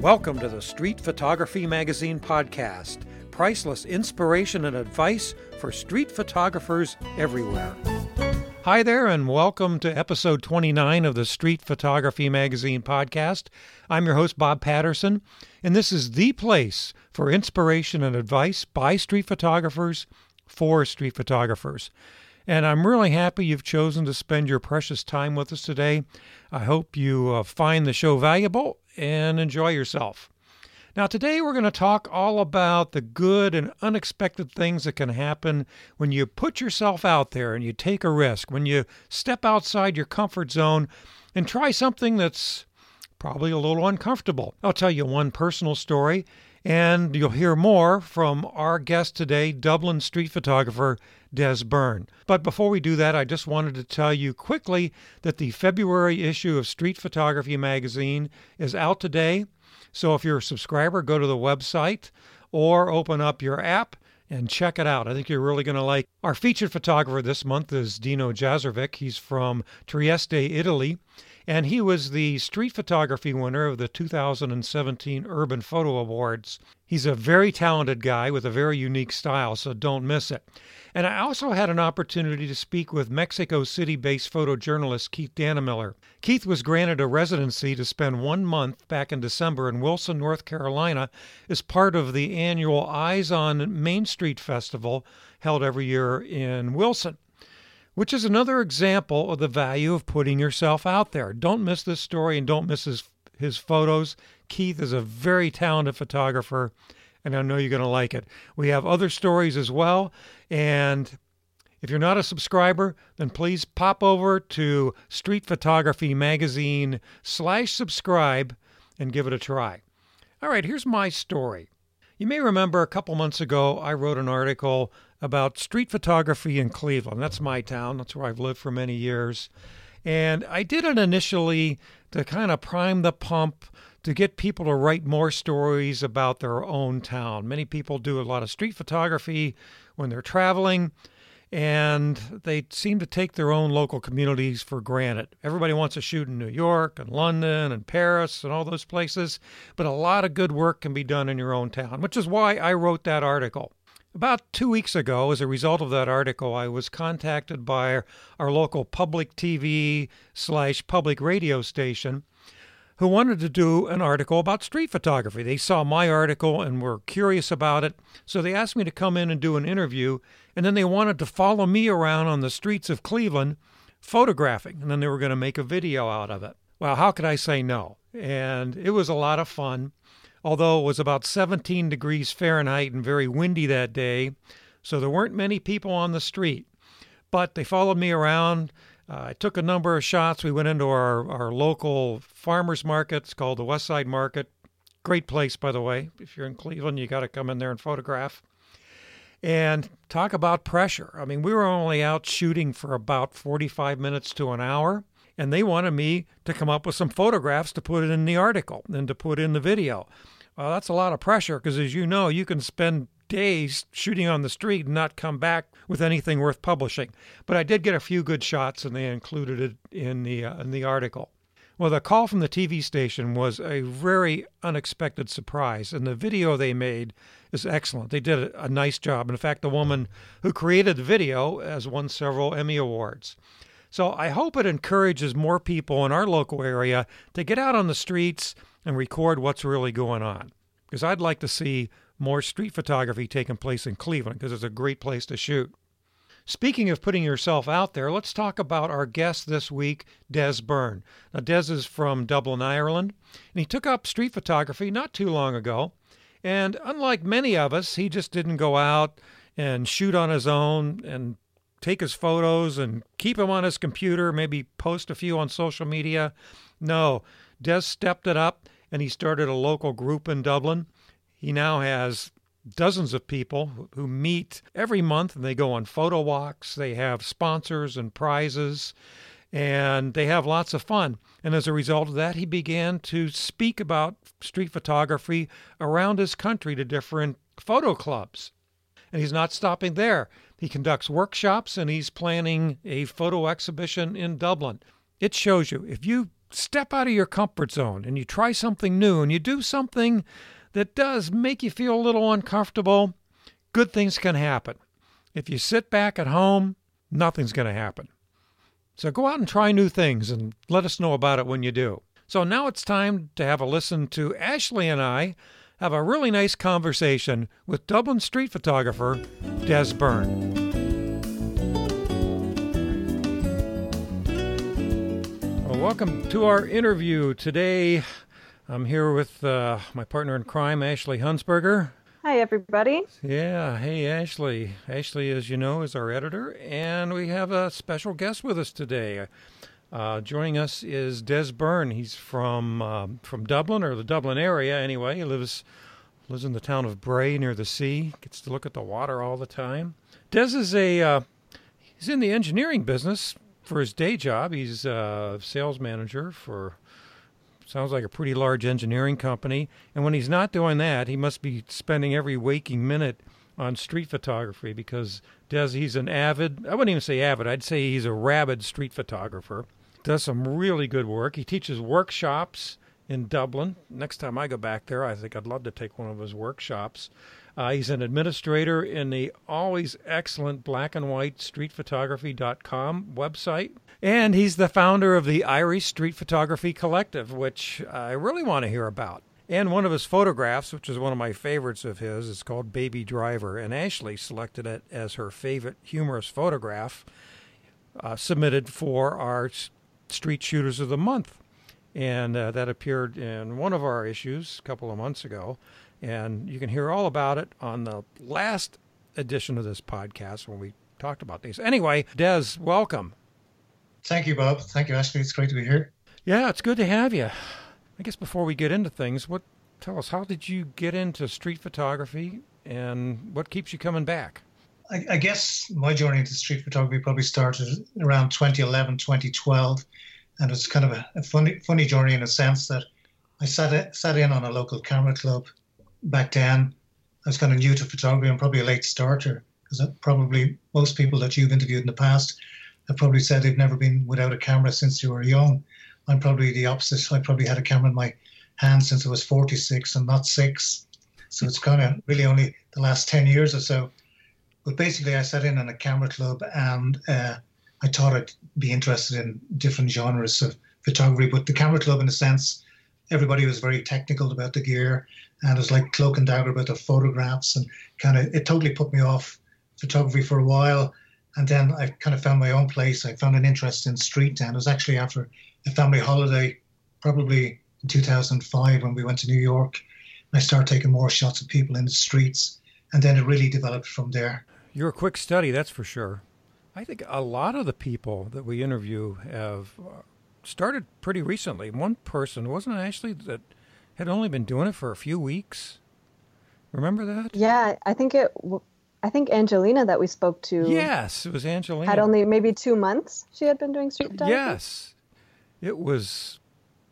Welcome to the Street Photography Magazine podcast. Priceless inspiration and advice for street photographers everywhere. Hi there, and welcome to episode 29 of the Street Photography Magazine podcast. I'm your host, Bob Patterson, and this is the place for inspiration and advice by street photographers for street photographers. And I'm really happy you've chosen to spend your precious time with us today. I hope you uh, find the show valuable and enjoy yourself. Now, today we're going to talk all about the good and unexpected things that can happen when you put yourself out there and you take a risk, when you step outside your comfort zone and try something that's probably a little uncomfortable. I'll tell you one personal story, and you'll hear more from our guest today, Dublin street photographer Des Byrne. But before we do that, I just wanted to tell you quickly that the February issue of Street Photography magazine is out today. So if you're a subscriber, go to the website or open up your app and check it out. I think you're really going to like. Our featured photographer this month is Dino Jazovic. He's from Trieste, Italy, and he was the street photography winner of the 2017 Urban Photo Awards. He's a very talented guy with a very unique style, so don't miss it. And I also had an opportunity to speak with Mexico City based photojournalist Keith Dannemiller. Keith was granted a residency to spend one month back in December in Wilson, North Carolina, as part of the annual Eyes on Main Street Festival held every year in Wilson which is another example of the value of putting yourself out there. Don't miss this story and don't miss his, his photos. Keith is a very talented photographer, and I know you're going to like it. We have other stories as well, and if you're not a subscriber, then please pop over to Street Photography Magazine slash subscribe and give it a try. All right, here's my story. You may remember a couple months ago, I wrote an article about street photography in Cleveland. That's my town, that's where I've lived for many years. And I did it initially to kind of prime the pump to get people to write more stories about their own town. Many people do a lot of street photography when they're traveling, and they seem to take their own local communities for granted. Everybody wants to shoot in New York and London and Paris and all those places, but a lot of good work can be done in your own town, which is why I wrote that article. About two weeks ago, as a result of that article, I was contacted by our, local public TV slash public radio station who wanted to do an article about street photography. They saw my article and were curious about it, so they asked me to come in and do an interview, and then they wanted to follow me around on the streets of Cleveland photographing, and then they were going to make a video out of it. Well, how could I say no? And it was a lot of fun although it was about 17 degrees Fahrenheit and very windy that day, so there weren't many people on the street. But they followed me around. Uh, I took a number of shots. We went into our, our local farmers market. It's called the West Side Market. Great place, by the way. If you're in Cleveland, you got to come in there and photograph. And talk about pressure. I mean, we were only out shooting for about 45 minutes to an hour and they wanted me to come up with some photographs to put in the article and to put in the video. Well, that's a lot of pressure because, as you know, you can spend days shooting on the street and not come back with anything worth publishing. But I did get a few good shots, and they included it in the uh, in the article. Well, the call from the TV station was a very unexpected surprise, and the video they made is excellent. They did a, a nice job. In fact, the woman who created the video has won several Emmy Awards. So I hope it encourages more people in our local area to get out on the streets and record what's really going on. Because I'd like to see more street photography taking place in Cleveland because it's a great place to shoot. Speaking of putting yourself out there, let's talk about our guest this week, Des Byrne. Now, Des is from Dublin, Ireland, and he took up street photography not too long ago. And unlike many of us, he just didn't go out and shoot on his own and take his photos and keep them on his computer, maybe post a few on social media. No, Des stepped it up and he started a local group in Dublin. He now has dozens of people who meet every month and they go on photo walks. They have sponsors and prizes and they have lots of fun. And as a result of that, he began to speak about street photography around his country to different photo clubs. And he's not stopping there. He conducts workshops and he's planning a photo exhibition in Dublin. It shows you if you step out of your comfort zone and you try something new and you do something that does make you feel a little uncomfortable, good things can happen. If you sit back at home, nothing's going to happen. So go out and try new things and let us know about it when you do. So now it's time to have a listen to Ashley and I have a really nice conversation with Dublin street photographer Des Byrne. Well, welcome to our interview. Today I'm here with uh, my partner in crime, Ashley Hunsberger. Hi, everybody. Yeah. Hey, Ashley. Ashley, as you know, is our editor, and we have a special guest with us today. Uh, joining us is Des Byrne. He's from uh, from Dublin or the Dublin area, anyway. He lives lives in the town of Bray near the sea. Gets to look at the water all the time. Des is a uh, he's in the engineering business for his day job. He's a sales manager for Sounds like a pretty large engineering company. And when he's not doing that, he must be spending every waking minute on street photography because Des he's an avid I wouldn't even say avid, I'd say he's a rabid street photographer. Does some really good work. He teaches workshops in Dublin. Next time I go back there, I think I'd love to take one of his workshops. Uh, he's an administrator in the always excellent black and white streetphotography.com website. And he's the founder of the Irish Street Photography Collective, which I really want to hear about. And one of his photographs, which is one of my favorites of his, is called Baby Driver. And Ashley selected it as her favorite humorous photograph uh, submitted for our Street Shooters of the Month. And uh, that appeared in one of our issues a couple of months ago. And you can hear all about it on the last edition of this podcast when we talked about these. Anyway, Des, welcome. Thank you, Bob. Thank you, Ashley. It's great to be here. Yeah, it's good to have you. I guess before we get into things, what tell us how did you get into street photography and what keeps you coming back? I, I guess my journey into street photography probably started around 2011, 2012, and it's kind of a, a funny, funny journey in a sense that I sat sat in on a local camera club back then, I was kind of new to photography and probably a late starter because probably most people that you've interviewed in the past have probably said they've never been without a camera since they were young. I'm probably the opposite. I probably had a camera in my hand since I was 46 and not six. So it's kind of really only the last 10 years or so. But basically, I sat in on a camera club and uh, I thought I'd be interested in different genres of photography. But the camera club, in a sense, everybody was very technical about the gear and it was like cloak and dagger about the photographs and kind of it totally put me off photography for a while and then I kind of found my own place. I found an interest in street and it was actually after a family holiday, probably in 2005 when we went to New York. I started taking more shots of people in the streets and then it really developed from there. You're a quick study, that's for sure. I think a lot of the people that we interview have uh, started pretty recently. One person, wasn't it actually, that had only been doing it for a few weeks? Remember that? Yeah, I think it. I think Angelina that we spoke to. Yes, it was Angelina. Had only maybe two months she had been doing street photography. Yes, it was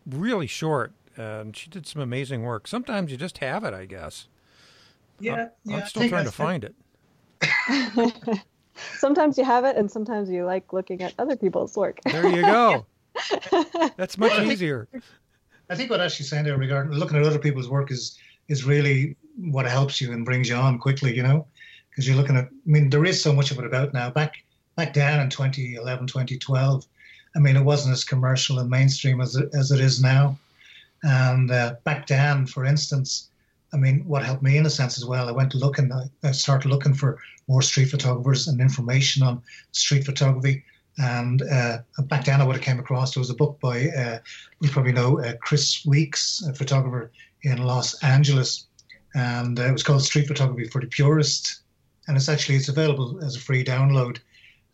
really short, and she did some amazing work. Sometimes you just have it, I guess. Yeah, I'm, yeah, I'm still trying to find it. sometimes you have it, and sometimes you like looking at other people's work. There you go. That's much easier. I think what Ashley's saying there regarding looking at other people's work is is really what helps you and brings you on quickly, you know, because you're looking at. I mean, there is so much of it about now. Back back down in 2011, 2012, I mean, it wasn't as commercial and mainstream as it, as it is now. And uh, back then, for instance, I mean, what helped me in a sense as well, I went looking, I started looking for more street photographers and information on street photography. And uh, back then, I would have came across there was a book by uh, you probably know uh, Chris Weeks, a photographer in Los Angeles, and uh, it was called Street Photography for the Purist. And it's actually it's available as a free download.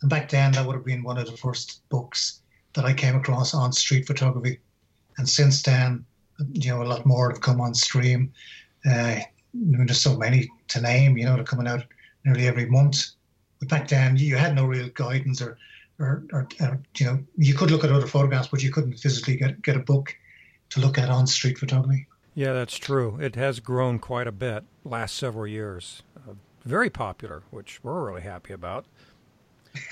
And back then, that would have been one of the first books that I came across on street photography. And since then, you know, a lot more have come on stream. Uh, I mean, there's so many to name, you know, they're coming out nearly every month. But back then, you had no real guidance or or, or, or, you know, you could look at other photographs, but you couldn't physically get get a book to look at on street photography. Yeah, that's true. It has grown quite a bit last several years. Uh, very popular, which we're really happy about.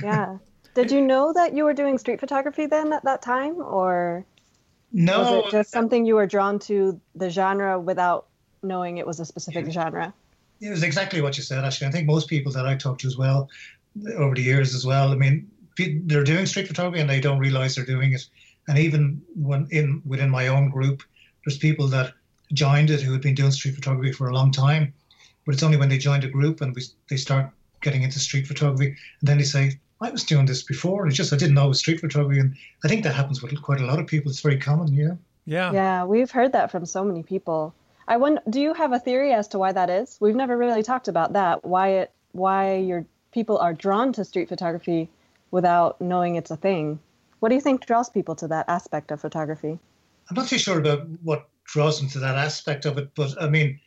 Yeah. Did you know that you were doing street photography then at that time, or? No, was it just something you were drawn to the genre without knowing it was a specific genre? It was exactly what you said, actually. I think most people that I talked to as well over the years as well. I mean, they're doing street photography and they don't realize they're doing it. And even when in within my own group, there's people that joined it who had been doing street photography for a long time, but it's only when they joined a group and we, they start getting into street photography, and then they say, "I was doing this before. and It's just I didn't know it was street photography." And I think that happens with quite a lot of people. It's very common, you know. Yeah. Yeah, we've heard that from so many people. I wonder, do you have a theory as to why that is? We've never really talked about that. Why it? Why your people are drawn to street photography without knowing it's a thing? What do you think draws people to that aspect of photography? I'm not too sure about what draws them to that aspect of it, but I mean,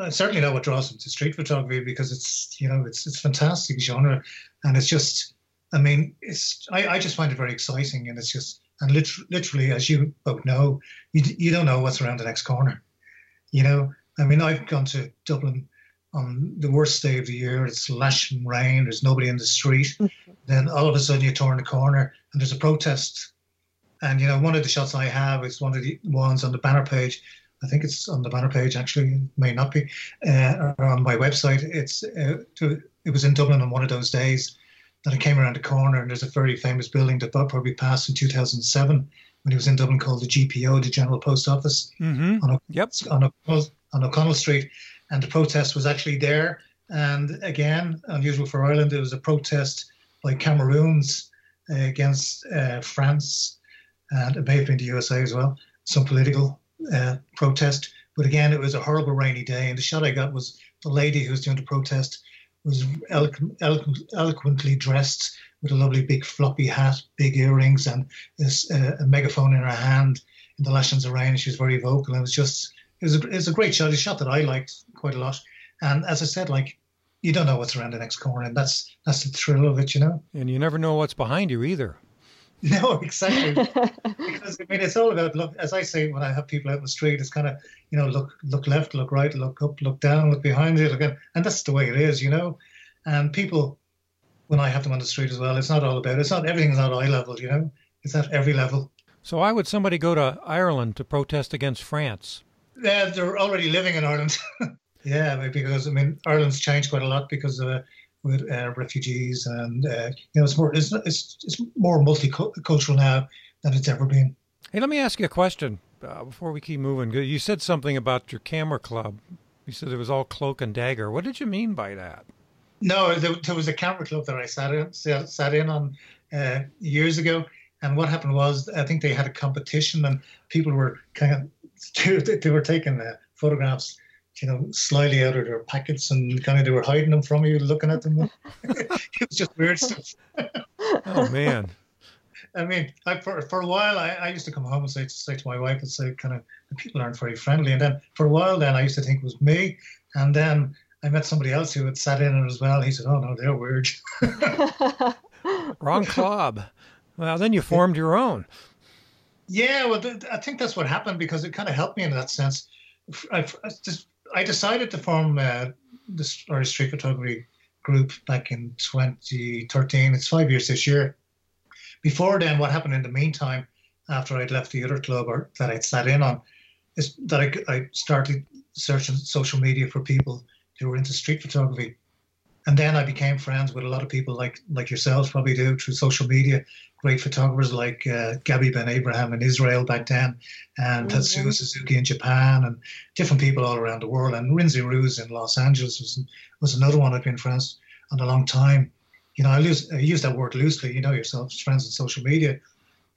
I certainly know what draws them to street photography because it's you know it's it's fantastic genre, and it's just I mean it's I, I just find it very exciting, and it's just and literally, literally as you both know, you you don't know what's around the next corner, you know. I mean, I've gone to Dublin on the worst day of the year. It's lashing rain. There's nobody in the street. Mm-hmm. Then all of a sudden you turn the corner and there's a protest and you know, one of the shots I have is one of the ones on the banner page. I think it's on the banner page. Actually, it may not be uh, on my website. It's uh, to, it was in Dublin on one of those days that I came around the corner, and there's a very famous building that Bob probably passed in 2007 when he was in Dublin called the GPO, the General Post Office, mm-hmm. on, yep. on, on O'Connell Street, and the protest was actually there. And again, unusual for Ireland, it was a protest by Cameroons uh, against uh, France and it may have been the USA as well, some political uh, protest. But again, it was a horrible rainy day, and the shot I got was the lady who was doing the protest was eloquent, eloquent, eloquently dressed with a lovely big floppy hat, big earrings, and this, uh, a megaphone in her hand in the lashings of rain. She was very vocal, and it was just it was a, it was a great shot. A shot that I liked quite a lot. And as I said, like you don't know what's around the next corner, and that's that's the thrill of it, you know. And you never know what's behind you either. No, exactly. because I mean, it's all about look. As I say, when I have people out in the street, it's kind of you know look look left, look right, look up, look down, look behind you, look and that's the way it is, you know. And people, when I have them on the street as well, it's not all about. It's not everything's not eye level, you know. It's at every level. So why would somebody go to Ireland to protest against France? Yeah, they're already living in Ireland. yeah, because I mean Ireland's changed quite a lot because of. Uh, with uh, refugees, and uh, you know, it's more it's, it's it's more multicultural now than it's ever been. Hey, let me ask you a question uh, before we keep moving. You said something about your camera club. You said it was all cloak and dagger. What did you mean by that? No, there, there was a camera club that I sat in sat in on uh, years ago, and what happened was I think they had a competition, and people were kind of they were taking uh, photographs you know, slyly out of their packets and kind of they were hiding them from you, looking at them. it was just weird stuff. oh man. I mean, I, for for a while, I, I used to come home and say say to my wife and say, kind of, people aren't very friendly. And then for a while, then I used to think it was me. And then I met somebody else who had sat in it as well. He said, "Oh no, they're weird." Wrong club. Well, then you formed your own. Yeah, well, th- I think that's what happened because it kind of helped me in that sense. I, I just I decided to form uh, this Irish street photography group back in 2013. It's five years this year. Before then, what happened in the meantime, after I'd left the other club or that I'd sat in on, is that I, I started searching social media for people who were into street photography. And then I became friends with a lot of people like like yourselves probably do through social media great photographers like uh, Gabby Ben Abraham in Israel back then, and mm-hmm. Tatsuo Suzuki in Japan, and different people all around the world. And Rinzi Ruiz in Los Angeles was was another one I've been friends on a long time. You know, I, lose, I use that word loosely. You know yourself, friends on social media,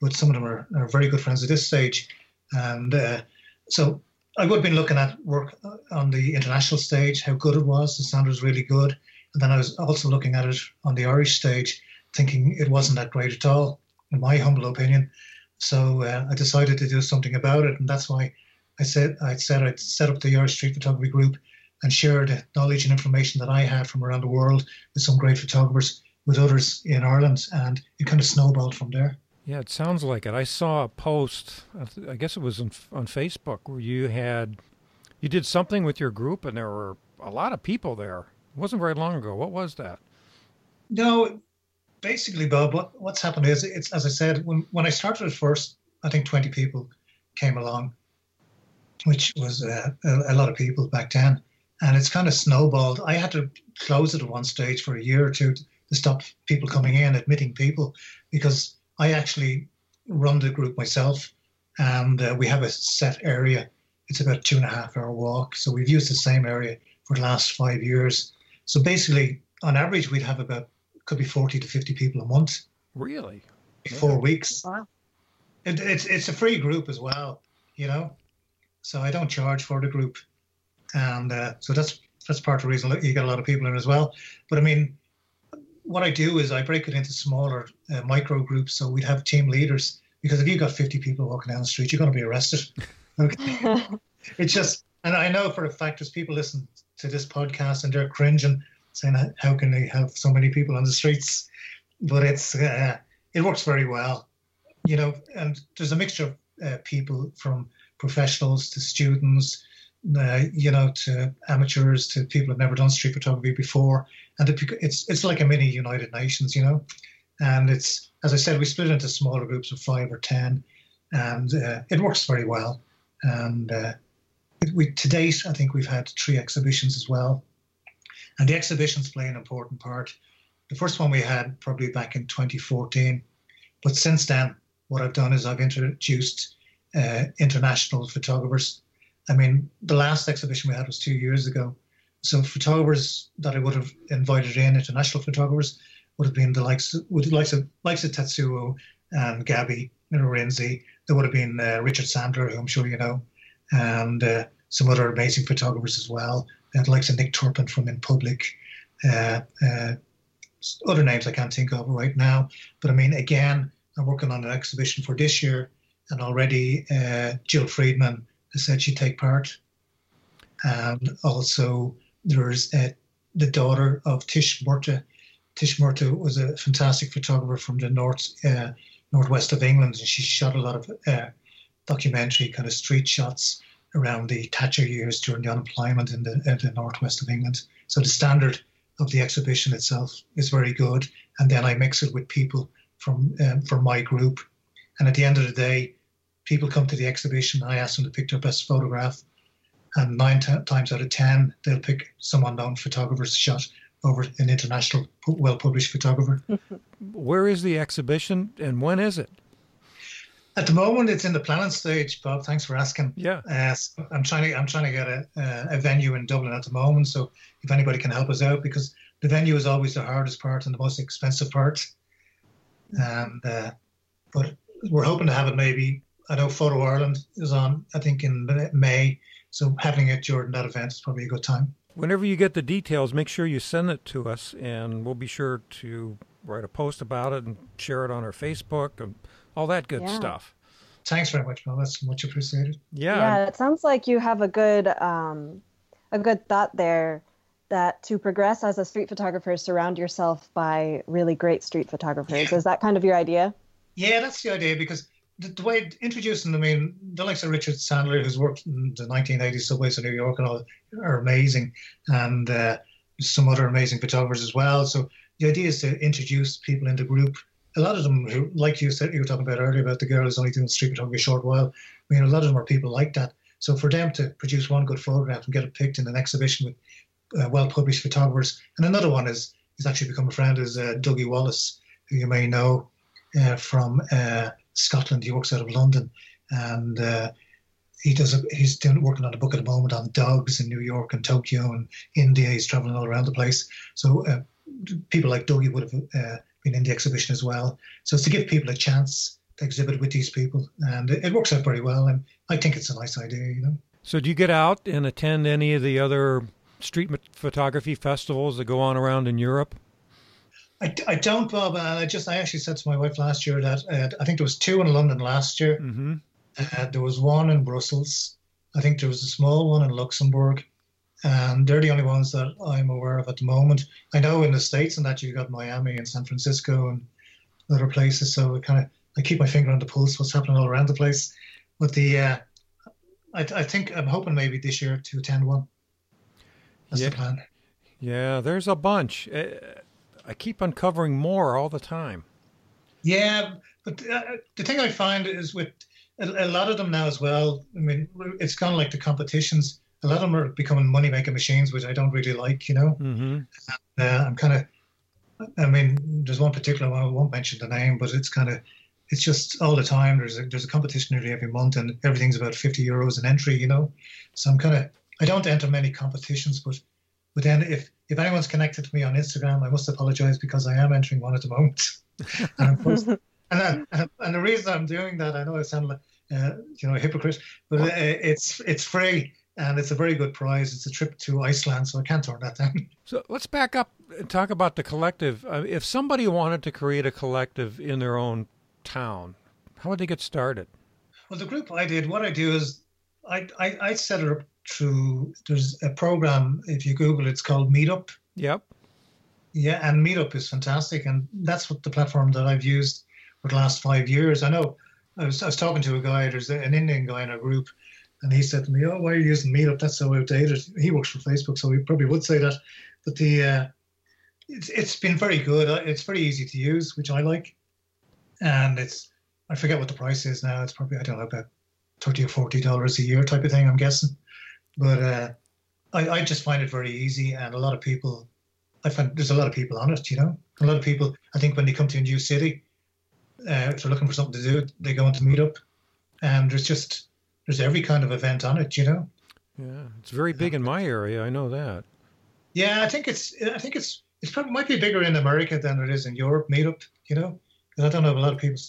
but some of them are, are very good friends at this stage. And uh, so I would have been looking at work uh, on the international stage, how good it was. The sound was really good. And then I was also looking at it on the Irish stage thinking it wasn't that great at all, in my humble opinion. So uh, I decided to do something about it, and that's why I said I said I'd set up the Irish Street Photography Group and share the knowledge and information that I had from around the world with some great photographers with others in Ireland, and it kind of snowballed from there. Yeah, it sounds like it. I saw a post, I guess it was on, on Facebook, where you had you did something with your group, and there were a lot of people there. It wasn't very long ago. What was that? No, basically, Bob, what, what's happened is it's as I said when when I started at first, I think twenty people came along, which was uh, a, a lot of people back then, and it's kind of snowballed. I had to close it at one stage for a year or two to stop people coming in, admitting people, because I actually run the group myself, and uh, we have a set area. It's about a two and a half hour walk, so we've used the same area for the last five years. So basically, on average, we'd have about could be forty to fifty people a month. Really? Four yeah. weeks. Wow. It, it's it's a free group as well, you know. So I don't charge for the group, and uh, so that's that's part of the reason you get a lot of people in as well. But I mean, what I do is I break it into smaller uh, micro groups. So we'd have team leaders because if you've got 50 people walking down the street, you're going to be arrested. Okay. it's just, and I know for a fact there's people listen to this podcast and they're cringing, saying, "How can they have so many people on the streets?" But it's uh, it works very well, you know. And there's a mixture of uh, people from professionals to students uh, you know, to amateurs, to people who've never done street photography before, and it's it's like a mini United Nations, you know, and it's as I said, we split into smaller groups of five or ten, and uh, it works very well. And uh, we to date, I think we've had three exhibitions as well, and the exhibitions play an important part. The first one we had probably back in 2014, but since then, what I've done is I've introduced uh, international photographers I mean, the last exhibition we had was two years ago. So photographers that I would have invited in, international photographers, would have been the likes, would likes of likes of Tatsuo and Gabby Lorenzi. There would have been uh, Richard Sandler, who I'm sure you know, and uh, some other amazing photographers as well. And likes of Nick Turpin from In Public. Uh, uh, other names I can't think of right now. But I mean, again, I'm working on an exhibition for this year, and already uh, Jill Freedman said she'd take part. And also, there's uh, the daughter of Tish Murtha. Tish Murtha was a fantastic photographer from the north uh, northwest of England, and she shot a lot of uh, documentary kind of street shots around the Thatcher years during the unemployment in the, in the northwest of England. So the standard of the exhibition itself is very good, and then I mix it with people from um, from my group, and at the end of the day, people come to the exhibition. I ask them to pick their best photograph, and nine t- times out of ten, they'll pick some unknown photographer's shot over an international, well published photographer. Where is the exhibition and when is it? At the moment, it's in the planning stage. Bob, thanks for asking. Yeah, uh, so I'm trying to I'm trying to get a, a venue in Dublin at the moment. So if anybody can help us out, because the venue is always the hardest part and the most expensive part. And uh, but we're hoping to have it maybe I know Photo Ireland is on, I think, in May. So having it during that event is probably a good time. Whenever you get the details, make sure you send it to us, and we'll be sure to write a post about it and share it on our Facebook and all that good yeah. stuff. Thanks very much, Mel. That's much appreciated. Yeah. Yeah, it sounds like you have a good um, a good thought there that to progress as a street photographer, surround yourself by really great street photographers. Yeah. Is that kind of your idea? Yeah, that's the idea because the, the way introducing I mean, the likes of Richard Sandler, who's worked in the 1980s subways of New York and all, are amazing, and uh, some other amazing photographers as well. So the idea is to introduce people in the group. A lot of them, who, like you said, you were talking about earlier about the girl who's only doing street photography a short while. I mean, a lot of them are people like that. So for them to produce one good photograph and get it picked in an exhibition with uh, well-published photographers, and another one is is actually become a friend is uh, Dougie Wallace, who you may know uh, from uh, Scotland. He works out of London, and uh, he does. A, he's doing working on a book at the moment on dogs in New York and Tokyo and India. He's traveling all around the place. So uh, people like Dougie would have uh, been in the exhibition as well. So it's to give people a chance to exhibit with these people, and it, it works out very well. And I think it's a nice idea, you know. So do you get out and attend any of the other street photography festivals that go on around in Europe? I, I don't, Bob. I just I actually said to my wife last year that uh, I think there was two in London last year. Mm-hmm. Uh, there was one in Brussels. I think there was a small one in Luxembourg, and they're the only ones that I'm aware of at the moment. I know in the states and that you've got Miami and San Francisco and other places. So I kind of I keep my finger on the pulse, what's happening all around the place. But the uh, I, I think I'm hoping maybe this year to attend one. That's yeah. the plan. Yeah, there's a bunch. Uh, I keep uncovering more all the time. Yeah, but uh, the thing I find is with a, a, lot of them now as well. I mean, it's kind of like the competitions. A lot of them are becoming money making machines, which I don't really like. You know, mm-hmm. uh, I'm kind of. I mean, there's one particular one. I won't mention the name, but it's kind of. It's just all the time. There's a, there's a competition nearly every month, and everything's about 50 euros an entry. You know, so I'm kind of. I don't enter many competitions, but but then if if anyone's connected to me on Instagram, I must apologize because I am entering one at the moment. and, and, I, and the reason I'm doing that, I know I sound like uh, you know a hypocrite, but uh, it's it's free and it's a very good prize. It's a trip to Iceland, so I can't turn that down. So let's back up and talk about the collective. Uh, if somebody wanted to create a collective in their own town, how would they get started? Well, the group I did, what I do is I, I, I set it up through, there's a program, if you Google it's called Meetup. Yep. Yeah, and Meetup is fantastic. And that's what the platform that I've used for the last five years. I know I was, I was talking to a guy, there's an Indian guy in our group, and he said to me, "Oh, why are you using Meetup? That's so outdated." He works for Facebook, so he probably would say that. But the uh, it's it's been very good. Uh, it's very easy to use, which I like, and it's I forget what the price is now. It's probably I don't know about thirty or forty dollars a year type of thing. I'm guessing, but uh, I I just find it very easy, and a lot of people. I find there's a lot of people on it. You know, a lot of people. I think when they come to a new city, uh, if they're looking for something to do, they go into Meetup, and there's just there's every kind of event on it. You know. Yeah, it's very big in my area. I know that. Yeah, I think it's I think it's it's probably might be bigger in America than it is in Europe. Meetup, you know, because I don't know if a lot of people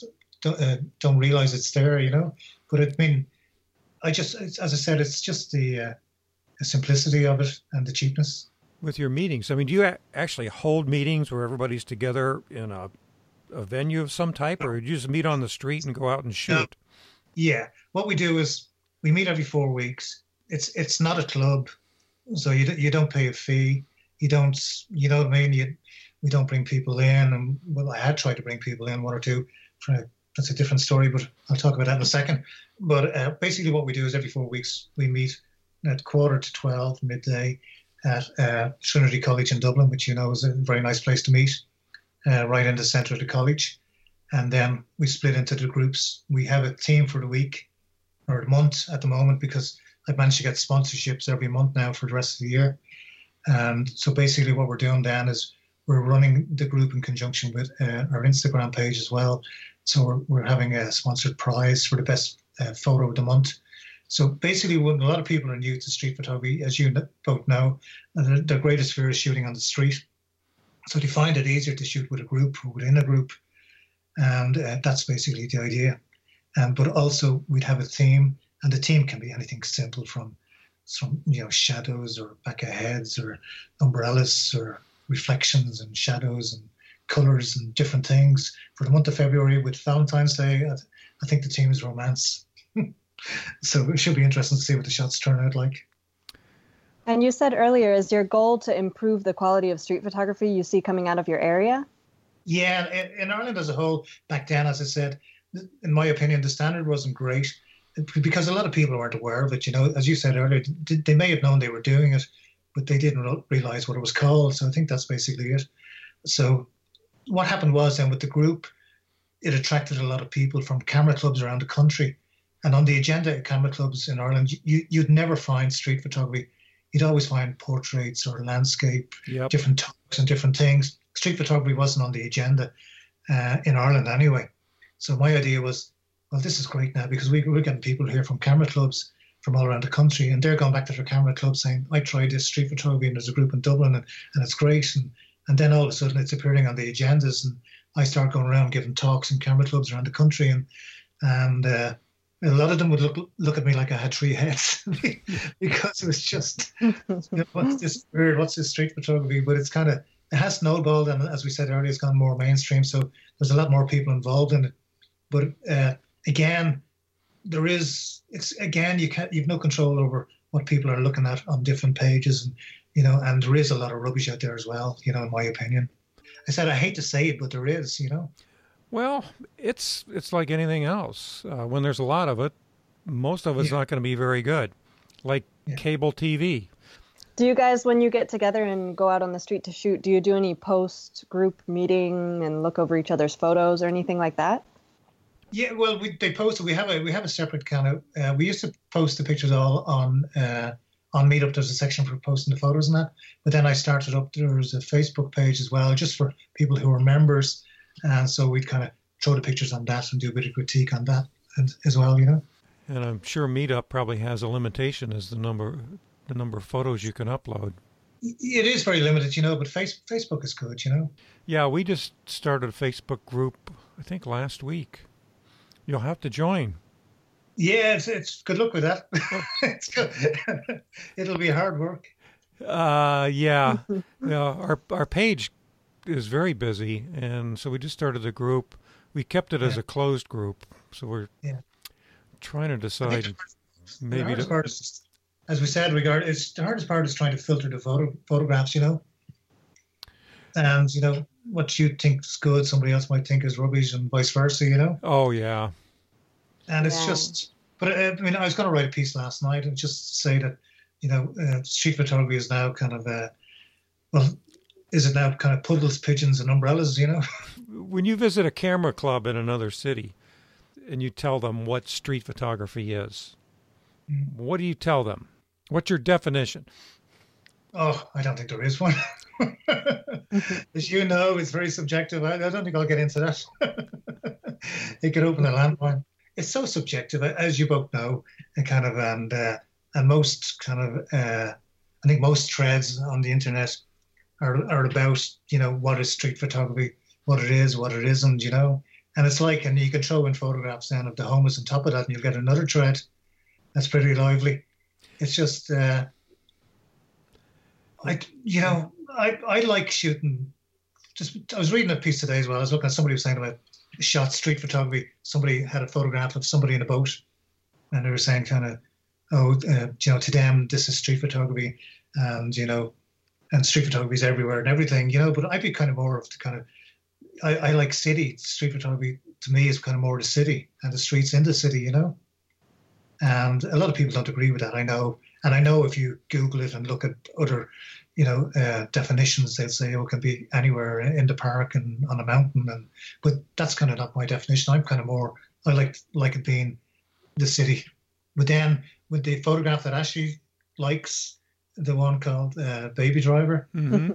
don't, uh, don't realize it's there. You know, but I mean, I just as I said, it's just the, uh, the simplicity of it and the cheapness. With your meetings, I mean, do you actually hold meetings where everybody's together in a a venue of some type, or do you just meet on the street and go out and shoot? Yeah, what we do is we meet every four weeks. It's it's not a club, so you you don't pay a fee. You don't you know what I mean. You we don't bring people in, and well, I had tried to bring people in, one or two. That's a different story, but I'll talk about that in a second. But uh, basically, what we do is every four weeks we meet at quarter to twelve midday at uh, Trinity College in Dublin, which you know is a very nice place to meet uh, right in the center of the college. And then we split into the groups. We have a team for the week or the month at the moment because I've managed to get sponsorships every month now for the rest of the year. And so basically, what we're doing then is we're running the group in conjunction with uh, our Instagram page as well. So we're, we're having a sponsored prize for the best uh, photo of the month. So basically, when a lot of people are new to street photography, as you both know, their greatest fear is shooting on the street. So they find it easier to shoot with a group or within a group. And uh, that's basically the idea. Um, but also, we'd have a theme, and the theme can be anything simple from, from you know, shadows or back of heads or umbrellas or reflections and shadows and colors and different things. For the month of February with Valentine's Day, I, I think the theme is romance. so it should be interesting to see what the shots turn out like. And you said earlier, is your goal to improve the quality of street photography you see coming out of your area? Yeah, in, Ireland as a whole, back then, as I said, in my opinion, the standard wasn't great because a lot of people weren't aware of it. You know, as you said earlier, they may have known they were doing it, but they didn't realize what it was called. So I think that's basically it. So what happened was then with the group, it attracted a lot of people from camera clubs around the country. And on the agenda at camera clubs in Ireland, you, you'd never find street photography you'd always find portraits or landscape, yep. different talks and different things. Street photography wasn't on the agenda uh, in Ireland anyway. So my idea was, well, this is great now because we, we're getting people here from camera clubs from all around the country, and they're going back to their camera club saying, I tried this street photography, and there's a group in Dublin, and, and it's great. And, and then all of a sudden it's appearing on the agendas, and I start going around giving talks in camera clubs around the country, and and uh, a lot of them would look look at me like I had three heads because it was just you know, what's this weird, what's this street photography? But it's kind of it has snowballed, and as we said earlier, it's gone more mainstream. So there's a lot more people involved in it. But uh, again, there is it's again you can't you've no control over what people are looking at on different pages, and you know, and there is a lot of rubbish out there as well. You know, in my opinion, I said I hate to say it, but there is. You know. Well, it's it's like anything else. Uh, when there's a lot of it, most of it's yeah. not going to be very good, like yeah. cable TV. Do you guys, when you get together and go out on the street to shoot, do you do any post group meeting and look over each other's photos or anything like that? Yeah, well, we, they posted. We have a we have a separate kind of. Uh, we used to post the pictures all on uh, on Meetup. There's a section for posting the photos and that. But then I started up. There was a Facebook page as well, just for people who are members, and so we'd kind of throw the pictures on that and do a bit of critique on that as well. You know. And I'm sure Meetup probably has a limitation as the number the number of photos you can upload. It is very limited, you know, but face, Facebook is good, you know. Yeah, we just started a Facebook group, I think last week. You'll have to join. Yeah, it's, it's good luck with that. it's good. It'll be hard work. Uh, yeah. yeah. Our our page is very busy, and so we just started a group. We kept it as a closed group, so we're yeah. trying to decide maybe. The hardest to, part is, as we said, regard it's the hardest part is trying to filter the photo photographs, you know. And you know what you think is good, somebody else might think is rubbish, and vice versa, you know. oh yeah. And it's Yeah. just but uh, i mean i was going to write a piece last night and just say that you know uh, street photography is now kind of uh, well is it now kind of puddles pigeons and umbrellas you know When you visit a camera club in another city, and you tell them what street photography is, what do you tell them? What's your definition? oh i don't think there is one as you know it's very subjective i, I don't think i'll get into that it could open a landmine it's so subjective as you both know and kind of and uh, and most kind of uh, i think most threads on the internet are, are about you know what is street photography what it is what it isn't you know? And it's like and you can throw in photographs then of the homeless on top of that and you'll get another thread. That's pretty lively. It's just uh i you know i i like shooting. Just i was reading a piece today as well. I was looking at somebody was saying about shot street photography. Somebody had a photograph of somebody in a boat and they were saying kind of oh uh, you know to them this is street photography and you know and street photography is everywhere and everything you know but i'd be kind of more of the kind of I, I like city. Street photography to me is kind of more the city and the streets in the city you know? And a lot of people don't agree with that i know. And i know if you google it and look at other you know uh, definitions they'll say oh it can be anywhere in the park and on a mountain and but that's kind of not my definition. I'm kind of more i like like it being the city. But then with the photograph that ashley likes the one called uh, baby driver hmm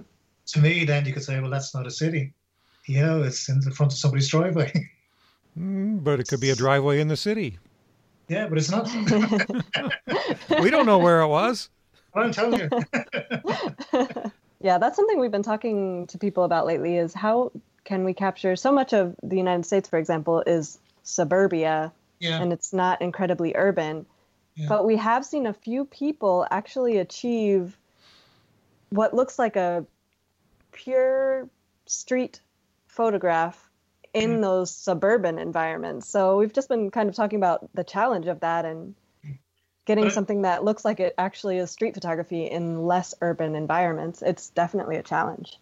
to me then you could say well that's not a city. You know it's in the front of somebody's driveway. Mm, but it could be a driveway in the city. yeah but it's not. We don't know where it was. I'm telling you yeah, that's something we've been talking to people about lately is how can we capture so much of the United States, for example, is suburbia yeah and it's not incredibly urban. Yeah. But we have seen a few people actually achieve what looks like a pure street photograph in Mhm. those suburban environments. So we've just been kind of talking about the challenge of that and getting something that looks like it actually is street photography in less urban environments. It's definitely a challenge.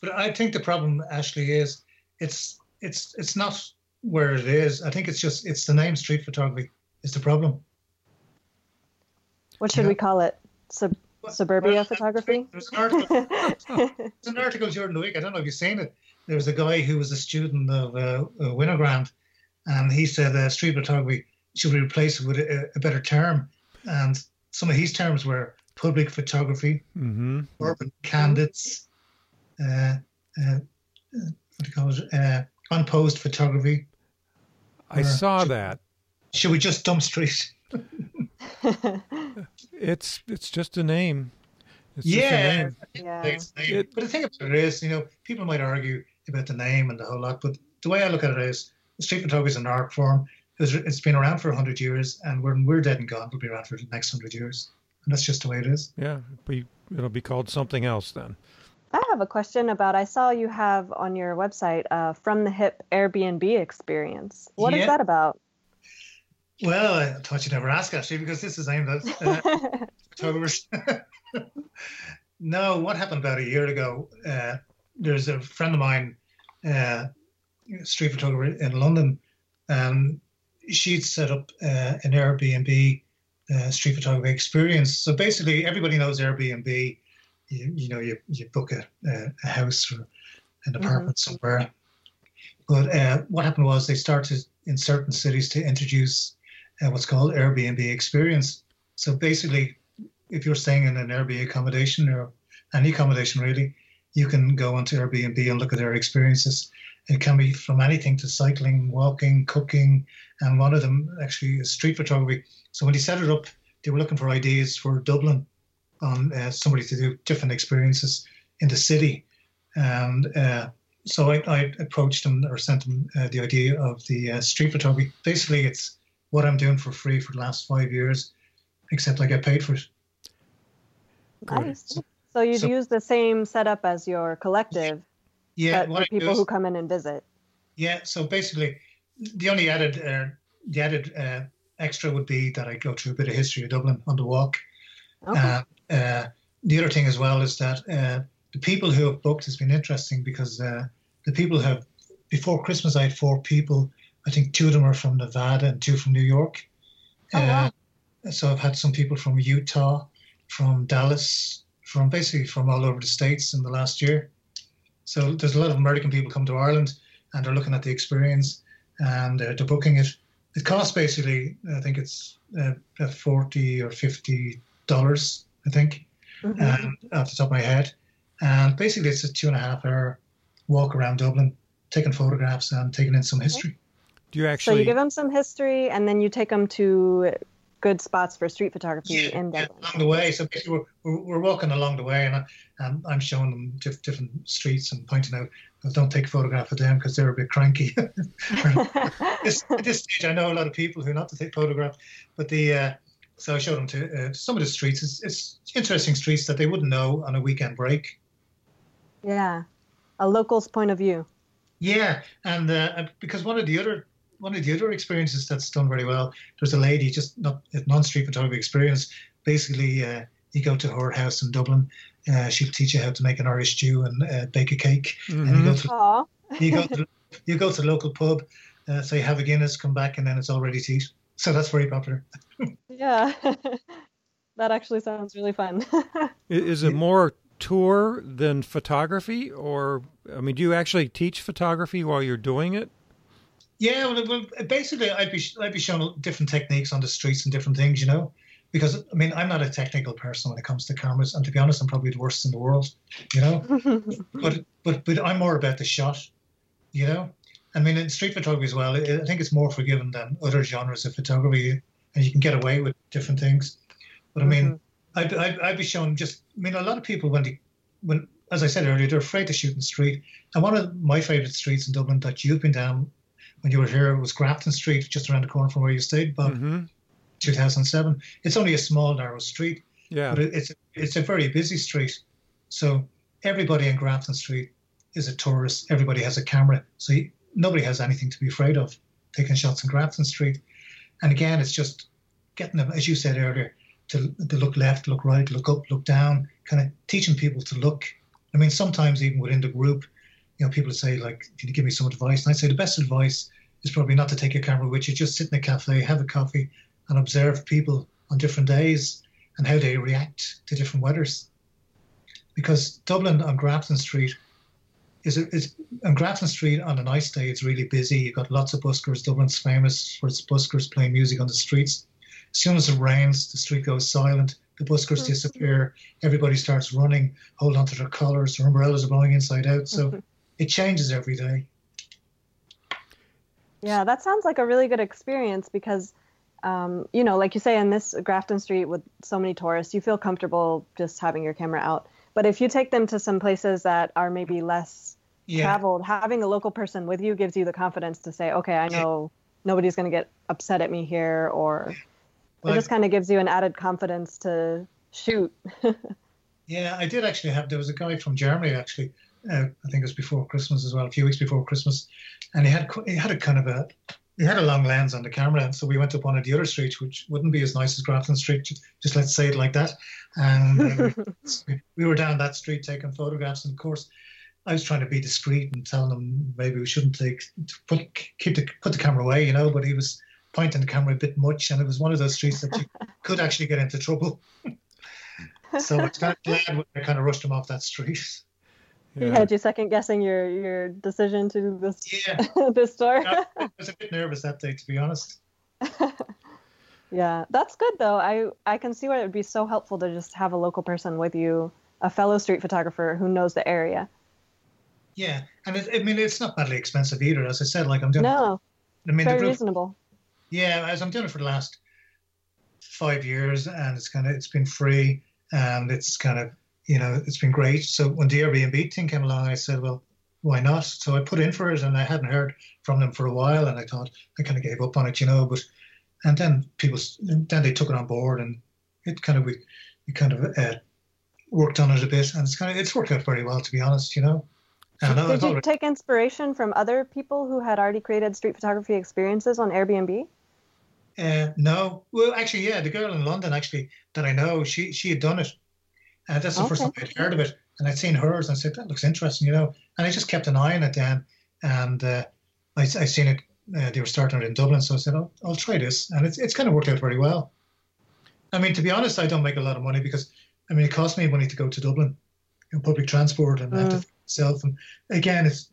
But I think the problem, Ashley, is it's it's it's not where it is. I think it's just it's the name street photography is the problem. What should Yeah. we call it? Sub- suburbia Well, photography? There's an article. There's an article during the week. I don't know if you've seen it. There was a guy who was a student of uh, uh, Winogrand, and he said uh, street photography should be replaced with a, a better term. And some of his terms were public photography, hmm urban candidates, uh, uh, uh, what do you call it? Uh, unposed photography. I Or- saw that. Should we just dump street? It's it's just a name. It's just a yeah, name. yeah. It's- It- but the thing about it is, you know, people might argue about the name and the whole lot, but the way I look at it is, street photography is an art form. It's, it's been around for hundred years, and when we're dead and gone, it'll be around for the next hundred years, and that's just the way it is. Yeah, but it'll be called something else then. I have a question about I saw you have on your website uh, from the hip Airbnb experience. What is Yeah. that about? Well, I thought you'd never ask actually, because this is aimed at uh, photographers. no, what happened about a year ago? Uh, there's a friend of mine, uh, street photographer in London, and she'd set up uh, an Airbnb uh, street photography experience. So basically, everybody knows Airbnb. You, you know, you, you book a, a, house or an apartment somewhere. But uh, what happened was they started in certain cities to introduce uh, what's called Airbnb experience. So basically, if you're staying in an Airbnb accommodation or any accommodation really, you can go onto Airbnb and look at their experiences. It can be from anything to cycling, walking, cooking, and one of them actually is street photography. So when they set it up, they were looking for ideas for Dublin on uh, somebody to do different experiences in the city. And uh, so I, I, approached them or sent them uh, the idea of the uh, street photography. Basically, it's what I'm doing for free for the last five years, except I get paid for it. Nice. So you'd so, use the same setup as your collective, yeah, but people who come in and visit. Yeah. So basically, the only added uh, the added uh, extra would be that I go through a bit of history of Dublin on the walk. Okay. Uh, uh the other thing as well is that uh, the people who have booked has been interesting because uh, the people have before Christmas I had four people. I think two of them are from Nevada and two from New York. Oh, wow. So I've had some people from Utah, from Dallas, from basically from all over the states in the last year. So there's a lot of American people come to Ireland and they're looking at the experience and uh, they're booking it. It costs basically, I think it's uh, forty or fifty dollars, I think, mm-hmm. um, off the top of my head. And basically, it's a two and a half hour walk around Dublin, taking photographs and taking in some history. Do you actually? So you give them some history, and then you take them to good spots for street photography yeah, in Dublin. Yeah, along the way. So basically, we're, we're, we're walking along the way, and I, am I'm showing them diff, different streets and pointing out, don't take a photograph of them because they're a bit cranky. this, at this stage, I know a lot of people who are not to take photographs, but the uh, so I showed them to uh, some of the streets. It's, it's interesting streets that they wouldn't know on a weekend break. Yeah, a local's point of view. Yeah, and uh, because one of the other one of the other experiences that's done very well. There's a lady, just not a non-street photography experience. Basically, uh, you go to her house in Dublin. Uh, she'll teach you how to make an Irish stew and uh, bake a cake. Mm-hmm. And you go to you go to you go to the local pub, uh, say have a Guinness, come back, and then it's all ready to eat. So that's very popular. yeah, that actually sounds really fun. Is it more tour than photography, or I mean, do you actually teach photography while you're doing it? Yeah, well, well, basically, I'd be I'd be showing different techniques on the streets and different things, you know, because I mean, I'm not a technical person when it comes to cameras, and to be honest, I'm probably the worst in the world, you know. but but but I'm more about the shot, you know. I mean, in street photography as well, I think it's more forgiving than other genres of photography, and you can get away with different things. But I mean, mm-hmm. I'd, I'd, I'd be shown just. I mean, a lot of people when they when as I said earlier, they're afraid to shoot in the street. And one of my favourite streets in Dublin that you've been down when you were here it was Grafton Street, just around the corner from where you stayed, Bob. Mm-hmm. 2007. It's only a small, narrow street, yeah. but it's it's a very busy street. So everybody in Grafton Street is a tourist. Everybody has a camera, so you, nobody has anything to be afraid of taking shots in Grafton Street. And again, it's just getting them, as you said earlier, to, to look left, look right, look up, look down, kind of teaching people to look. I mean, sometimes even within the group, you know, people say like, "Can you give me some advice?" And I say the best advice is probably not to take a camera with you. Just sit in a cafe, have a coffee, and observe people on different days and how they react to different weathers. Because Dublin on Grafton Street is, is on Grafton Street on a nice day. It's really busy. You've got lots of buskers. Dublin's famous for its buskers playing music on the streets. As soon as it rains, the street goes silent. The buskers mm-hmm. disappear. Everybody starts running, hold onto their collars. Their umbrellas are blowing inside out. So mm-hmm it changes every day. Yeah, that sounds like a really good experience because, um, you know, like you say, in this Grafton Street with so many tourists, you feel comfortable just having your camera out. But if you take them to some places that are maybe less yeah. traveled, having a local person with you gives you the confidence to say, okay, I know nobody's going to get upset at me here, or well, it just kind of gives you an added confidence to shoot. yeah, I did actually have, there was a guy from Germany actually uh, I think it was before Christmas as well, a few weeks before Christmas, and he had he had a kind of a he had a long lens on the camera, and so we went up one of the other streets, which wouldn't be as nice as Grafton Street, just let's say it like that. And uh, we were down that street taking photographs, and of course, I was trying to be discreet and telling them maybe we shouldn't take put keep the put the camera away, you know. But he was pointing the camera a bit much, and it was one of those streets that you could actually get into trouble. so I was kind of glad when I kind of rushed him off that street. He had you second guessing your your decision to do this Yeah, this store. I I was a bit nervous that day, to be honest. yeah, that's good though. I I can see why it would be so helpful to just have a local person with you, a fellow street photographer who knows the area. Yeah, and it, I mean it's not badly expensive either. As I said, like I'm doing. No, I mean, very group, reasonable. yeah, as I'm doing it for the last five years, and it's kind of it's been free, and it's kind of you know it's been great. So when the Airbnb thing came along, I said, well, why not? So I put in for it, and I hadn't heard from them for a while, and I thought I kind of gave up on it, you know. But and then people, then they took it on board, and it kind of we, we kind of uh, worked on it a bit, and it's kind of it's worked out very well, to be honest, you know. And Did you take inspiration from other people who had already created street photography experiences on Airbnb? Uh, no, well, actually, yeah, the girl in London actually that I know, she she had done it, and that's the first time I'd heard of it, and I'd seen hers, and I said that looks interesting, you know, and I just kept an eye on it then, and uh, I I seen it. Uh, they were starting it in Dublin, so I said, I'll, I'll try this, and it's it's kind of worked out very well. I mean, to be honest, I don't make a lot of money because I mean it costs me money to go to Dublin, in public transport, and to Mm. myself, and again, it's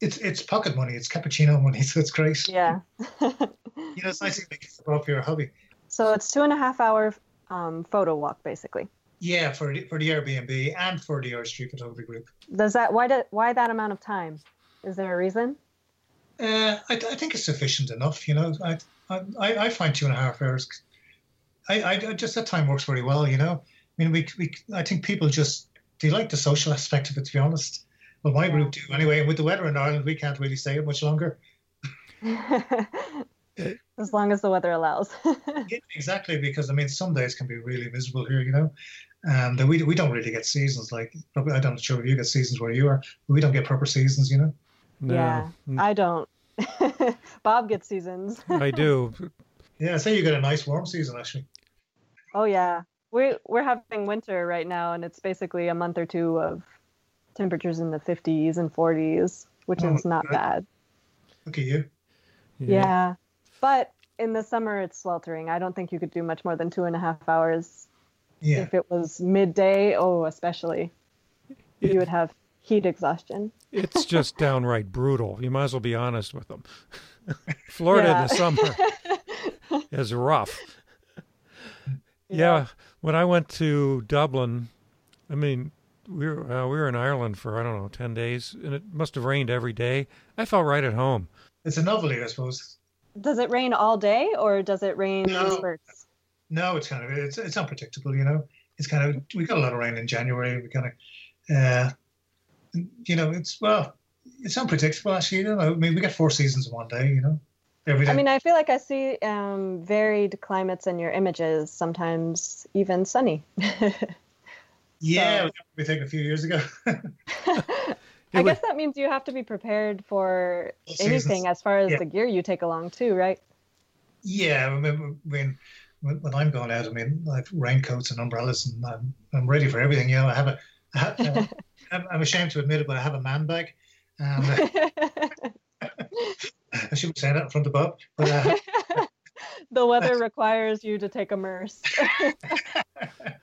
it's it's pocket money, it's cappuccino money, so it's great. Yeah. You know, it's nice to make it for your hobby. so it's two and a half hour um, photo walk basically. Yeah, for the, for the Airbnb and for the Irish Street Photography Group. Does that why did why that amount of time? Is there a reason? Uh, I, I think it's sufficient enough. You know, I I, I find two and a half hours. I, I just that time works very well. You know, I mean, we we I think people just they like the social aspect of it. To be honest, well, my group do anyway. And with the weather in Ireland, we can't really stay it much longer. as long as the weather allows. Yeah, exactly, because I mean, some days can be really miserable here. You know. Um, and we, we don't really get seasons like probably I don't sure if you get seasons where you are, but we don't get proper seasons, you know. No, Yeah. Mm. I don't. Bob gets seasons. I do. Yeah, I say you get a nice warm season actually. Oh yeah. We we're having winter right now and it's basically a month or two of temperatures in the 50s and 40s, which Oh, is not good. bad. Look at you. Yeah. But in the summer it's sweltering. I don't think you could do much more than two and a half hours. Yeah. If it was midday, oh especially. It- You would have heat exhaustion. It's just downright brutal. You might as well be honest with them. Florida in the summer is rough. Yeah. when I went to Dublin, I mean, we were uh, we were in Ireland for I don't know ten days, and it must have rained every day. I felt right at home. It's a novelty, I suppose. Does it rain all day or does it rain in No. spurts? No, it's kind of it's it's unpredictable, you know. It's kind of we got a lot of rain in January. We kind of, uh, you know, it's well, it's unpredictable actually. You know, I mean, we get four seasons in one day, you know, every day. I mean, I feel like I see um, varied climates in your images, sometimes even sunny. yeah, so- we take a few years ago. I guess that means you have to be prepared for anything as far as Yeah. the gear you take along, too, right? yeah, I mean, when when when I'm going out, I mean, I have raincoats and umbrellas, and I'm I'm ready for everything. You know, I have a, I have, uh, I'm, I'm ashamed to admit it, but I have a man bag, and uh, I shouldn't say that in front of Bob, but. Uh, the weather requires you to take a merce.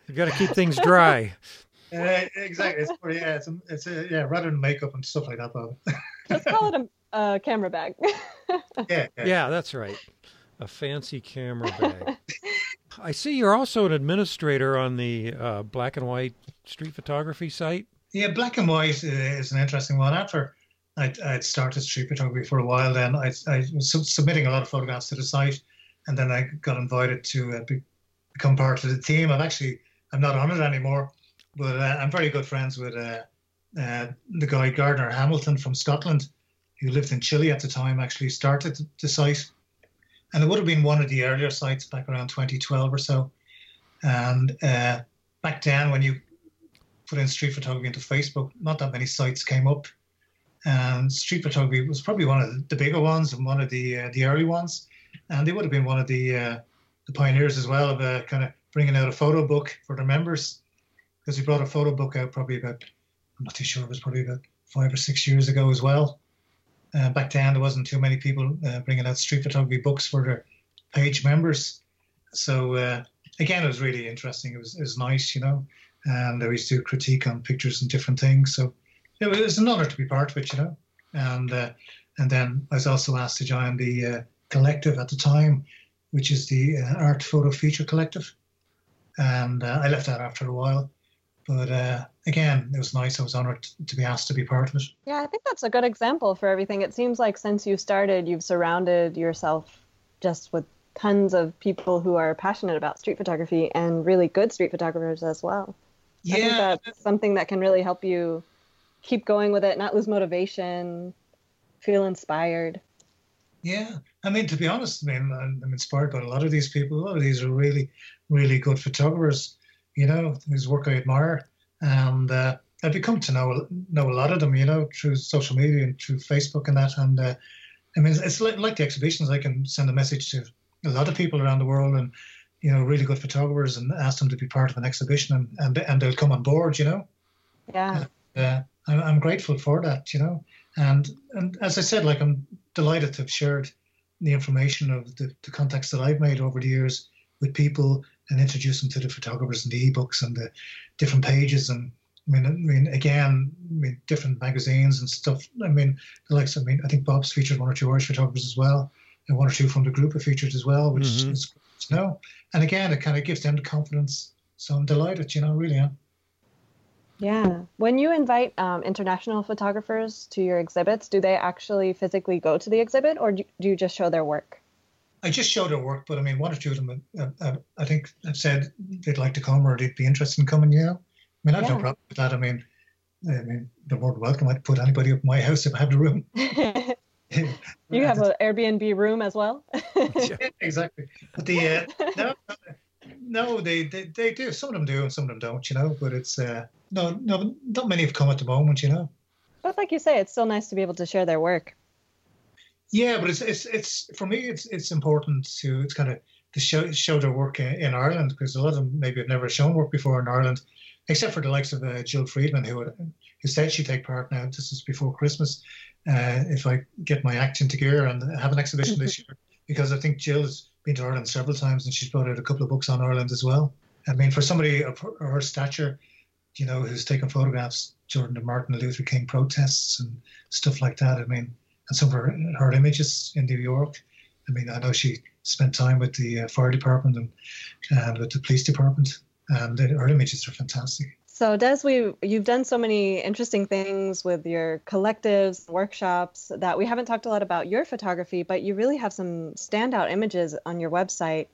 You've got to keep things dry. Uh, exactly. It's yeah, it's, a, it's a, yeah, rather than makeup and stuff like that, Bob. Just call it a, a camera bag. yeah, yeah. Yeah, that's right. A fancy camera bag. I see you're also an administrator on the uh, black and white street photography site. Yeah, black and white uh, is an interesting one. After I'd, I'd started street photography for a while, then I, I was sub- submitting a lot of photographs to the site, and then I got invited to uh, be, become part of the team. I'm actually I'm not on it anymore, but uh, I'm very good friends with uh, uh, the guy Gardner Hamilton from Scotland, who lived in Chile at the time. Actually started the site, and it would have been one of the earlier sites back around 2012 or so. And uh, back then, when you put in street photography into Facebook, not that many sites came up. And street photography was probably one of the bigger ones and one of the uh, the early ones, and they would have been one of the uh, the pioneers as well of uh, kind of bringing out a photo book for their members, because we brought a photo book out probably about I'm not too sure it was probably about five or six years ago as well. Uh, back then there wasn't too many people uh, bringing out street photography books for their page members, so uh, again it was really interesting. It was it was nice, you know and we used to critique on pictures and different things. So it was an honor to be part of it, you know. And uh, and then I was also asked to join the uh, collective at the time, which is the uh, Art Photo Feature Collective. And I left that after a while. But uh, again, it was nice. I was honored to be asked to be part of it. Yeah, I think that's a good example for everything. It seems like since you started, you've surrounded yourself just with tons of people who are passionate about street photography and really good street photographers as well. Yeah. I think that's something that can really help you keep going with it, not lose motivation, feel inspired. Yeah, I mean, to be honest, I mean, I'm, I'm, inspired by a lot of these people. A lot of these are really, really good photographers. You know, whose work I admire, and uh, I've become to know know a lot of them. You know, through social media and through Facebook and that. And uh, I mean, it's like, like the exhibitions. I can send a message to a lot of people around the world, and you know, really good photographers, and ask them to be part of an exhibition, and and, and they'll come on board. You know. Yeah. Uh, I'm, I'm grateful for that. You know, and and as I said, like I'm delighted to have shared the information of the, the contacts that I've made over the years with people and introduce them to the photographers and the ebooks and the different pages and I mean, I mean, again, I mean, different magazines and stuff. I mean, the likes. I mean, I think Bob's featured one or two Irish photographers as well, and one or two from the group are featured as well, which mm-hmm. is you know. And again, it kind of gives them the confidence. So I'm delighted, you know, really am. Yeah. When you invite um, international photographers to your exhibits, do they actually physically go to the exhibit or do you just show their work? I just showed her work, but I mean, one or two of them, uh, uh, I think, have said they'd like to come or they'd be interested in coming. You know, I mean, I've yeah. no problem with that. I mean, I mean, they're more than welcome. I'd put anybody up in my house if I had the room. you have an Airbnb room as well. yeah, exactly. But the uh, no, no, they, they they do. Some of them do, and some of them don't. You know, but it's uh, no, no, not many have come at the moment. You know. But like you say, it's still nice to be able to share their work. Yeah, but it's it's it's for me, it's it's important to it's kind of to show show their work in, in Ireland because a lot of them maybe have never shown work before in Ireland, except for the likes of uh, Jill Freedman who who said she'd take part now. This is before Christmas. Uh, if I get my act into gear and have an exhibition this year, because I think Jill's been to Ireland several times and she's brought out a couple of books on Ireland as well. I mean, for somebody of her, her stature, you know, who's taken photographs during the Martin Luther King protests and stuff like that. I mean, and some of her, her images in New York. I mean, I know she spent time with the uh, fire department and, and with the police department, and her images are fantastic. So, Des, we you've done so many interesting things with your collectives, workshops that we haven't talked a lot about your photography, but you really have some standout images on your website.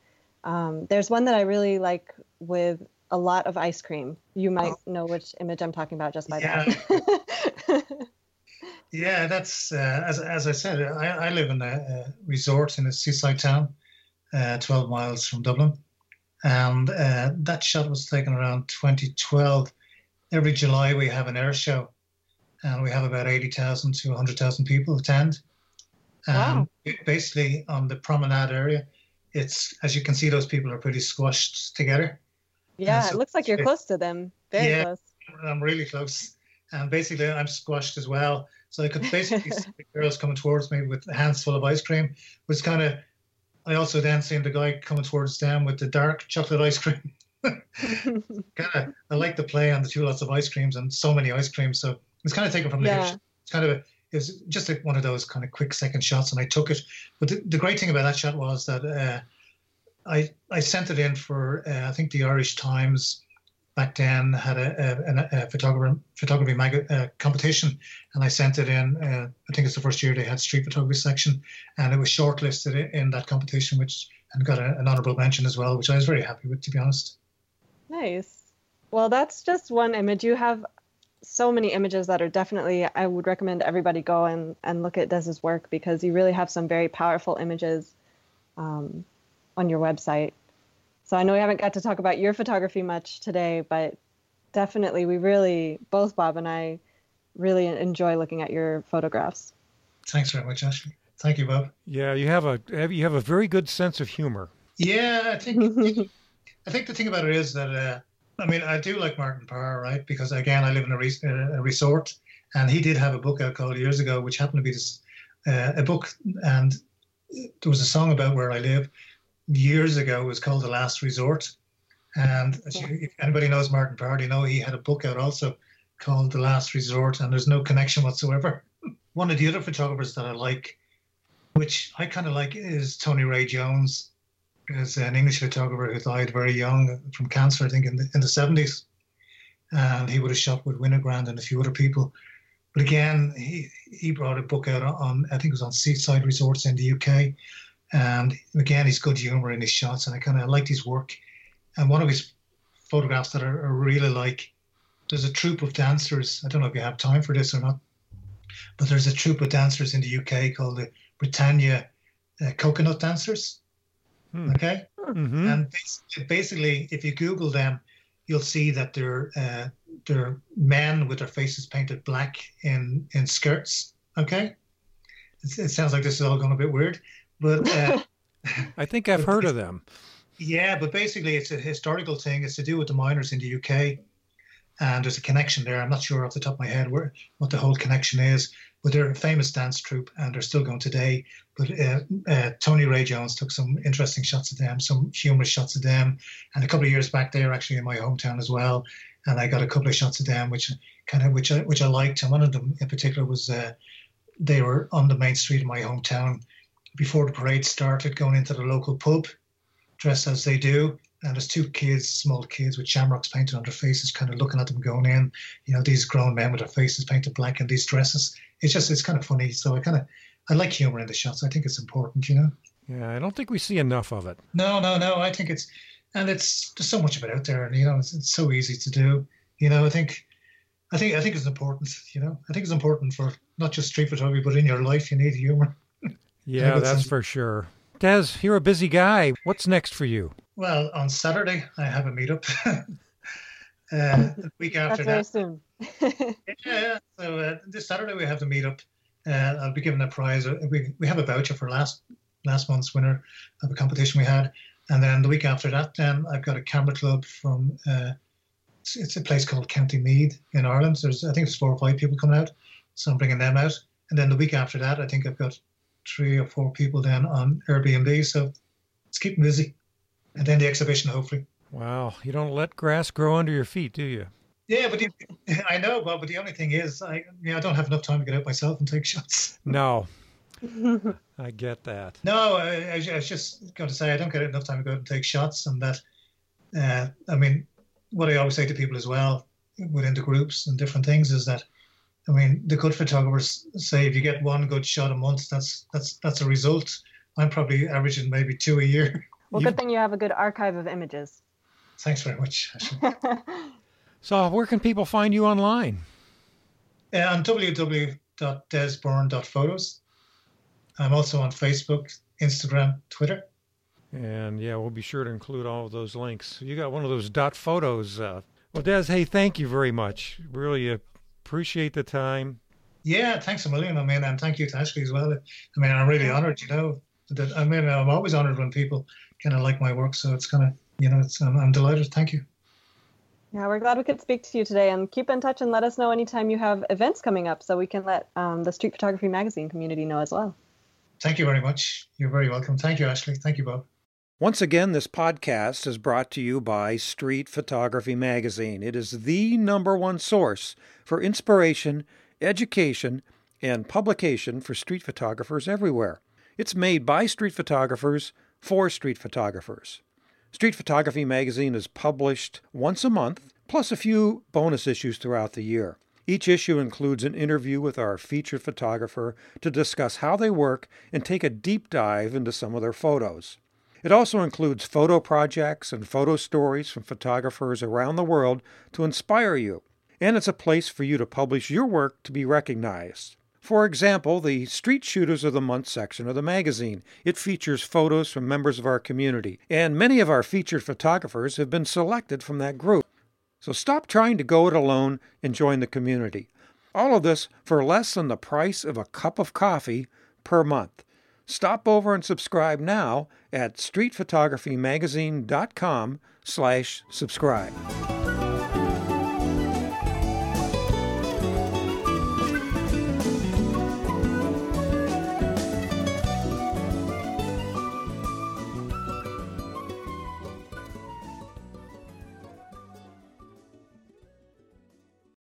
Um, there's one that I really like with a lot of ice cream. You might oh. know which image I'm talking about just by yeah. that. yeah, that's uh, as as I said. I, I live in a, a resort in a seaside town, uh, 12 miles from Dublin and uh, that shot was taken around 2012. Every July we have an air show, and we have about 80,000 to 100,000 people attend. Wow. basically, on the promenade area, it's as you can see, those people are pretty squashed together. Yeah, so it looks like you're close to them. Very yeah, close. I'm really close, and basically I'm squashed as well. So I could basically see the girls coming towards me with hands full of ice cream, which kind of I also then seen the guy coming towards them with the dark chocolate ice cream. kind of, I like the play on the two lots of ice creams and so many ice creams. So it's kind of taken from the yeah. It's kind of a, it was just a, one of those kind of quick second shots, and I took it. But the, the great thing about that shot was that uh, I I sent it in for uh, I think the Irish Times back then had a, a, a photography photography mag- uh, competition, and I sent it in. Uh, I think it's the first year they had street photography section, and it was shortlisted in that competition, which and got a, an honourable mention as well, which I was very happy with, to be honest. Nice. Well, that's just one image. You have so many images that are definitely. I would recommend everybody go and and look at Des's work because you really have some very powerful images um, on your website. So I know we haven't got to talk about your photography much today, but definitely we really, both Bob and I, really enjoy looking at your photographs. Thanks very much, Ashley. Thank you, Bob. Yeah, you have a you have a very good sense of humor. Yeah, I think I think the thing about it is that uh, I mean I do like Martin Parr, right? Because again, I live in a, re- a resort, and he did have a book out called years ago, which happened to be this uh, a book, and there was a song about where I live, years ago It was called The Last Resort. And you, if anybody knows Martin Parr, you know he had a book out also called The Last Resort, and there's no connection whatsoever. One of the other photographers that I like, which I kind of like, is Tony Ray Jones. Is an English photographer who died very young from cancer, I think, in the, in the 70s. And he would have shot with Winogrand and a few other people. But again, he, he brought a book out on, I think it was on Seaside Resorts in the UK. And again, he's good humor in his shots, and I kind of liked his work. And one of his photographs that I, I really like, there's a troupe of dancers. I don't know if you have time for this or not, but there's a troupe of dancers in the UK called the Britannia uh, Coconut Dancers. Hmm. Okay. Mm-hmm. And basically, if you Google them, you'll see that they're uh, they're men with their faces painted black in in skirts. Okay. It, it sounds like this is all going a bit weird, but uh, I think I've heard of them. Yeah, but basically, it's a historical thing. It's to do with the miners in the UK, and there's a connection there. I'm not sure off the top of my head where what the whole connection is, but they're a famous dance troupe, and they're still going today. But uh, uh, Tony Ray Jones took some interesting shots of them, some humorous shots of them, and a couple of years back, they were actually in my hometown as well, and I got a couple of shots of them, which kind of which I which I liked, and one of them in particular was uh, they were on the main street of my hometown before the parade started, going into the local pub, dressed as they do. And there's two kids, small kids with shamrocks painted on their faces, kind of looking at them going in. You know, these grown men with their faces painted black and these dresses. It's just, it's kind of funny. So I kind of, I like humor in the shots. I think it's important, you know. Yeah, I don't think we see enough of it. No, no, no. I think it's, and it's there's so much of it out there, and you know, it's, it's so easy to do. You know, I think, I think, I think it's important. You know, I think it's important for not just street photography, but in your life, you need humor. Yeah, that's for sure. Des, you're a busy guy. What's next for you? Well, on Saturday I have a meetup. uh, the week after that's that. Very soon. yeah, yeah. So uh, this Saturday we have the meetup. Uh, I'll be given a prize. Uh, we we have a voucher for last last month's winner of a competition we had, and then the week after that, then I've got a camera club from. Uh, it's, it's a place called County Meath in Ireland. There's I think there's four or five people coming out, so I'm bringing them out. And then the week after that, I think I've got three or four people then on Airbnb. So it's keeping busy. And then the exhibition, hopefully. Wow. You don't let grass grow under your feet, do you? Yeah, but the, I know, Bob, but the only thing is, I you know, I don't have enough time to get out myself and take shots. No. I get that. No, I, I, was just going to say I don't get enough time to go out and take shots, and that, uh, I mean, what I always say to people as well within the groups and different things is that I mean, the good photographers say if you get one good shot a month, that's that's that's a result. I'm probably averaging maybe two a year. Well, good thing you have a good archive of images. Thanks very much. so, where can people find you online? Uh, on www.desbourne.photos. I'm also on Facebook, Instagram, Twitter. And yeah, we'll be sure to include all of those links. You got one of those dot photos. Uh, well, Des, hey, thank you very much. Really appreciate the time. Yeah, thanks a million. I mean, and thank you to Ashley as well. I mean, I'm really honored, you know, that I mean, I'm always honored when people kind of like my work. So it's kind of, you know, it's, I'm, I'm delighted. Thank you. Yeah, we're glad we could speak to you today and keep in touch and let us know anytime you have events coming up so we can let um, the Street Photography Magazine community know as well. Thank you very much. You're very welcome. Thank you, Ashley. Thank you, Bob. Once again, this podcast is brought to you by Street Photography Magazine. It is the number one source for inspiration, education, and publication for street photographers everywhere. It's made by street photographers for street photographers. Street Photography Magazine is published once a month, plus a few bonus issues throughout the year. Each issue includes an interview with our featured photographer to discuss how they work and take a deep dive into some of their photos. It also includes photo projects and photo stories from photographers around the world to inspire you, and it's a place for you to publish your work to be recognized. For example, the Street Shooters of the Month section of the magazine. It features photos from members of our community, and many of our featured photographers have been selected from that group. So stop trying to go it alone and join the community. All of this for less than the price of a cup of coffee per month. Stop over and subscribe now at streetphotographymagazine.com slash subscribe.